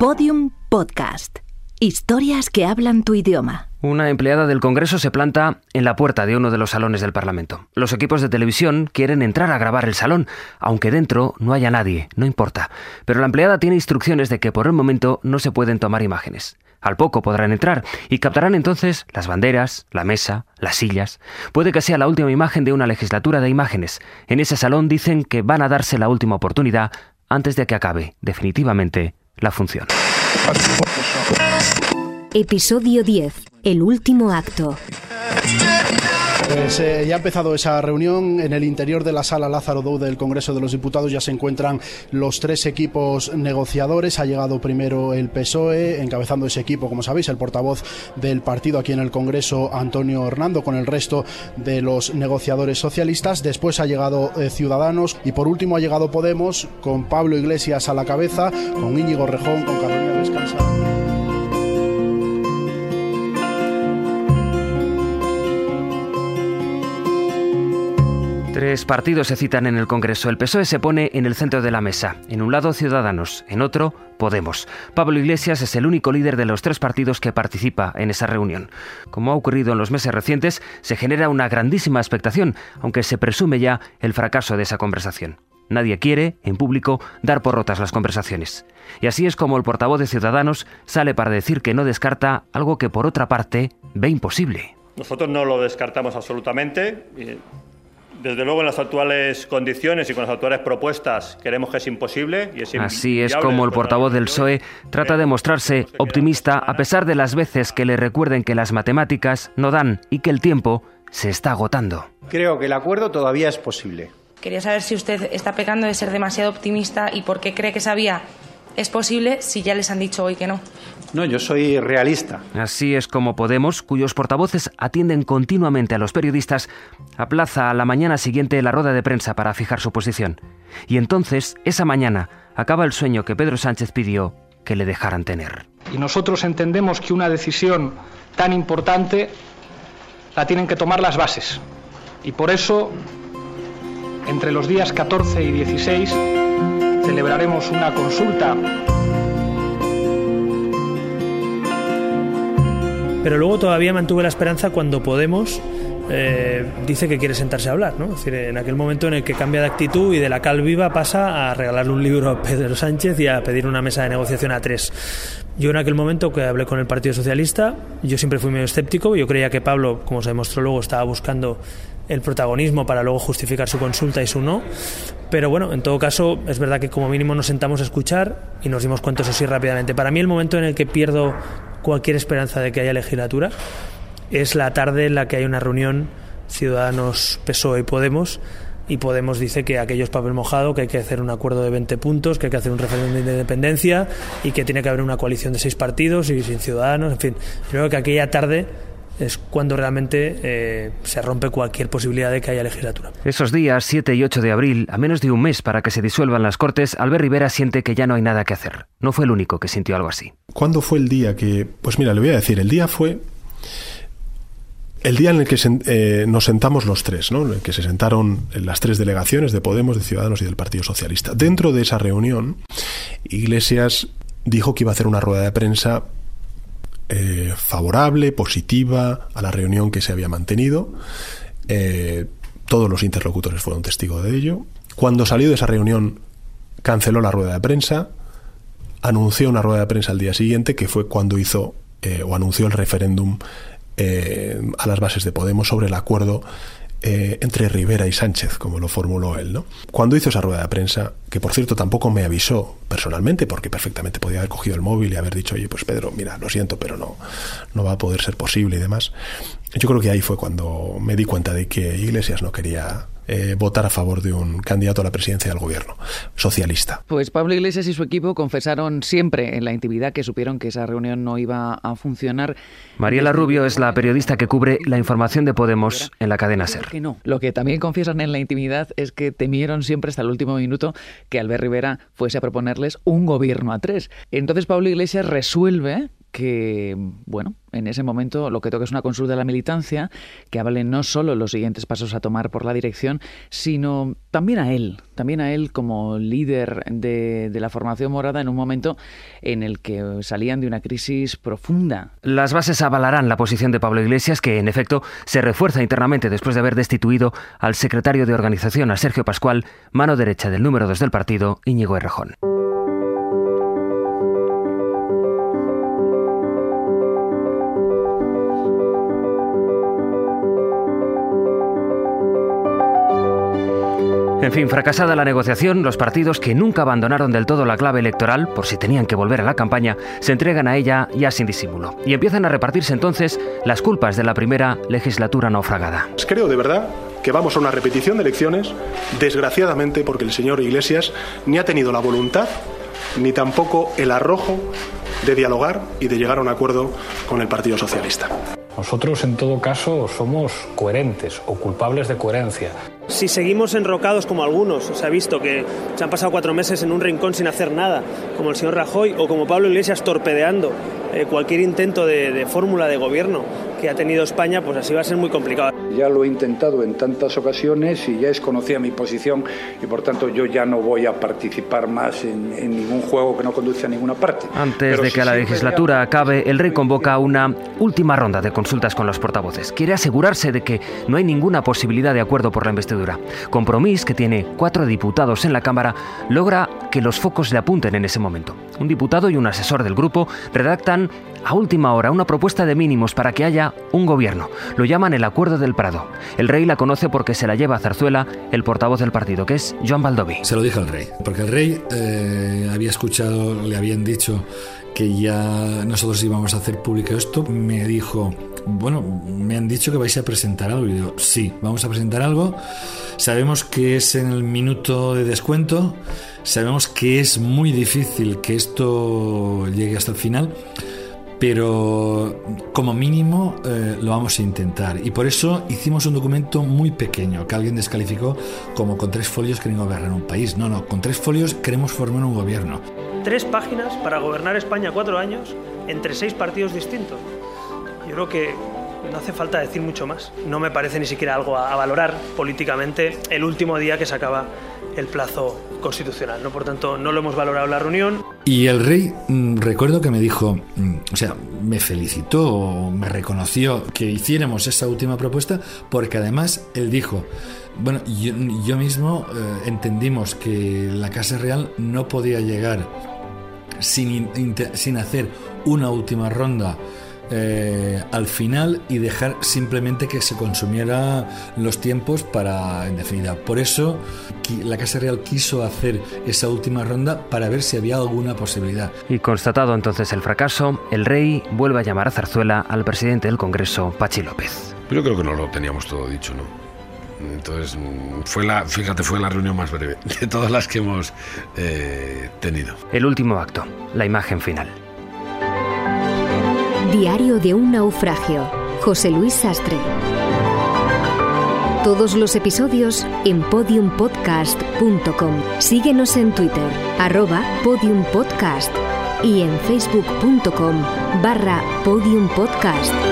Podium Podcast. Historias que hablan tu idioma. Una empleada del Congreso se planta en la puerta de uno de los salones del Parlamento. Los equipos de televisión quieren entrar a grabar el salón, aunque dentro no haya nadie, no importa. Pero la empleada tiene instrucciones de que por el momento no se pueden tomar imágenes. Al poco podrán entrar y captarán entonces las banderas, la mesa, las sillas. Puede que sea la última imagen de una legislatura de imágenes. En ese salón dicen que van a darse la última oportunidad antes de que acabe definitivamente la función. Episodio 10. El último acto. Pues eh, ya ha empezado esa reunión en el interior de la sala Lázaro Dou del Congreso de los Diputados. Ya se encuentran los tres equipos negociadores. Ha llegado primero el PSOE, encabezando ese equipo, como sabéis, el portavoz del partido aquí en el Congreso, Antonio Hernando, con el resto de los negociadores socialistas. Después ha llegado eh, Ciudadanos y por último ha llegado Podemos, con Pablo Iglesias a la cabeza, con Íñigo Rejón, con Carolina Descansa. Tres partidos se citan en el Congreso. El PSOE se pone en el centro de la mesa. En un lado Ciudadanos, en otro Podemos. Pablo Iglesias es el único líder de los tres partidos que participa en esa reunión. Como ha ocurrido en los meses recientes, se genera una grandísima expectación, aunque se presume ya el fracaso de esa conversación. Nadie quiere, en público, dar por rotas las conversaciones. Y así es como el portavoz de Ciudadanos sale para decir que no descarta algo que por otra parte ve imposible. Nosotros no lo descartamos absolutamente. Desde luego, en las actuales condiciones y con las actuales propuestas, queremos que es imposible. Y es Así es como el portavoz del PSOE trata de mostrarse optimista a pesar de las veces que le recuerden que las matemáticas no dan y que el tiempo se está agotando. Creo que el acuerdo todavía es posible. Quería saber si usted está pecando de ser demasiado optimista y por qué cree que esa vía es posible si ya les han dicho hoy que no. No, yo soy realista. Así es como Podemos, cuyos portavoces atienden continuamente a los periodistas, aplaza a la mañana siguiente la rueda de prensa para fijar su posición. Y entonces, esa mañana, acaba el sueño que Pedro Sánchez pidió que le dejaran tener. Y nosotros entendemos que una decisión tan importante la tienen que tomar las bases. Y por eso, entre los días 14 y 16, celebraremos una consulta Pero luego todavía mantuve la esperanza cuando Podemos eh, dice que quiere sentarse a hablar, ¿no? Es decir, en aquel momento en el que cambia de actitud y de la cal viva pasa a regalarle un libro a Pedro Sánchez y a pedir una mesa de negociación a tres. Yo en aquel momento que hablé con el Partido Socialista, yo siempre fui medio escéptico, yo creía que Pablo, como se demostró luego, estaba buscando el protagonismo para luego justificar su consulta y su no. Pero bueno, en todo caso, es verdad que como mínimo nos sentamos a escuchar y nos dimos cuenta eso sí rápidamente. Para mí el momento en el que pierdo cualquier esperanza de que haya legislatura es la tarde en la que hay una reunión Ciudadanos, PSOE y Podemos y Podemos dice que aquello es papel mojado, que hay que hacer un acuerdo de 20 puntos, que hay que hacer un referéndum de independencia y que tiene que haber una coalición de seis partidos y sin ciudadanos, en fin. Creo que aquella tarde es cuando realmente eh, se rompe cualquier posibilidad de que haya legislatura. Esos días 7 y 8 de abril, a menos de un mes para que se disuelvan las Cortes, Albert Rivera siente que ya no hay nada que hacer. No fue el único que sintió algo así. ¿Cuándo fue el día que.? Pues mira, le voy a decir, el día fue. El día en el que eh, nos sentamos los tres, ¿no? En el que se sentaron las tres delegaciones de Podemos, de Ciudadanos y del Partido Socialista. Dentro de esa reunión, Iglesias dijo que iba a hacer una rueda de prensa eh, favorable, positiva a la reunión que se había mantenido. Eh, todos los interlocutores fueron testigos de ello. Cuando salió de esa reunión, canceló la rueda de prensa, anunció una rueda de prensa al día siguiente, que fue cuando hizo eh, o anunció el referéndum a las bases de Podemos sobre el acuerdo eh, entre Rivera y Sánchez, como lo formuló él. ¿no? Cuando hizo esa rueda de prensa, que por cierto tampoco me avisó personalmente, porque perfectamente podía haber cogido el móvil y haber dicho, oye, pues Pedro, mira, lo siento, pero no, no va a poder ser posible y demás. Yo creo que ahí fue cuando me di cuenta de que Iglesias no quería eh, votar a favor de un candidato a la presidencia del gobierno socialista. Pues Pablo Iglesias y su equipo confesaron siempre en la intimidad que supieron que esa reunión no iba a funcionar. Mariela Rubio es la periodista que cubre la información de Podemos en la cadena SER. Que no. Lo que también confiesan en la intimidad es que temieron siempre hasta el último minuto que Albert Rivera fuese a proponerles un gobierno a tres. Entonces Pablo Iglesias resuelve que, bueno, en ese momento lo que toca es una consulta de la militancia que hable no solo los siguientes pasos a tomar por la dirección, sino también a él, también a él como líder de, de la formación morada en un momento en el que salían de una crisis profunda. Las bases avalarán la posición de Pablo Iglesias, que en efecto se refuerza internamente después de haber destituido al secretario de organización, a Sergio Pascual, mano derecha del número 2 del partido, Íñigo Errejón. En fin, fracasada la negociación, los partidos que nunca abandonaron del todo la clave electoral, por si tenían que volver a la campaña, se entregan a ella ya sin disimulo. Y empiezan a repartirse entonces las culpas de la primera legislatura naufragada. Creo de verdad que vamos a una repetición de elecciones, desgraciadamente porque el señor Iglesias ni ha tenido la voluntad ni tampoco el arrojo de dialogar y de llegar a un acuerdo con el Partido Socialista. Nosotros, en todo caso, somos coherentes o culpables de coherencia. Si seguimos enrocados como algunos, se ha visto que se han pasado cuatro meses en un rincón sin hacer nada, como el señor Rajoy o como Pablo Iglesias torpedeando eh, cualquier intento de, de fórmula de gobierno que ha tenido España, pues así va a ser muy complicado. Ya lo he intentado en tantas ocasiones y ya es conocida mi posición y por tanto yo ya no voy a participar más en, en ningún juego que no conduce a ninguna parte. Antes Pero de que la legislatura acabe, el rey convoca una última ronda de consultas con los portavoces. Quiere asegurarse de que no hay ninguna posibilidad de acuerdo por la investidura. Compromís, que tiene cuatro diputados en la Cámara, logra que los focos le apunten en ese momento. Un diputado y un asesor del grupo redactan a última hora una propuesta de mínimos para que haya un gobierno. Lo llaman el Acuerdo del Prado. El rey la conoce porque se la lleva a Zarzuela el portavoz del partido, que es Joan Baldoví. Se lo dije al rey, porque el rey eh, había escuchado, le habían dicho que ya nosotros íbamos a hacer público esto. Me dijo, bueno, me han dicho que vais a presentar algo. Y digo, sí, vamos a presentar algo. Sabemos que es en el minuto de descuento. Sabemos que es muy difícil que esto llegue hasta el final pero como mínimo eh, lo vamos a intentar. Y por eso hicimos un documento muy pequeño que alguien descalificó como con tres folios queremos gobernar un país. No, no, con tres folios queremos formar un gobierno. Tres páginas para gobernar España cuatro años entre seis partidos distintos. Yo creo que no hace falta decir mucho más. No me parece ni siquiera algo a, a valorar políticamente el último día que se acaba el plazo constitucional. ¿no? Por tanto, no lo hemos valorado la reunión. Y el rey, mm, recuerdo que me dijo, mm, o sea, me felicitó, me reconoció que hiciéramos esa última propuesta, porque además él dijo, bueno, yo, mismo eh, entendimos que la Casa Real no podía llegar sin, in- sin hacer una última ronda eh, al final y dejar simplemente que se consumiera los tiempos para en definitiva. Por eso la Casa Real quiso hacer esa última ronda para ver si había alguna posibilidad. Y constatado entonces el fracaso, el rey vuelve a llamar a Zarzuela al presidente del Congreso, Pachi López. Pero creo que no lo teníamos todo dicho, ¿no? Entonces, fue la, fíjate, fue la reunión más breve de todas las que hemos eh, tenido. El último acto, la imagen final. Diario de un naufragio. José Luis Sastre. Todos los episodios en podiumpodcast.com. Síguenos en Twitter, arroba podiumpodcast y en facebook.com barra podiumpodcast.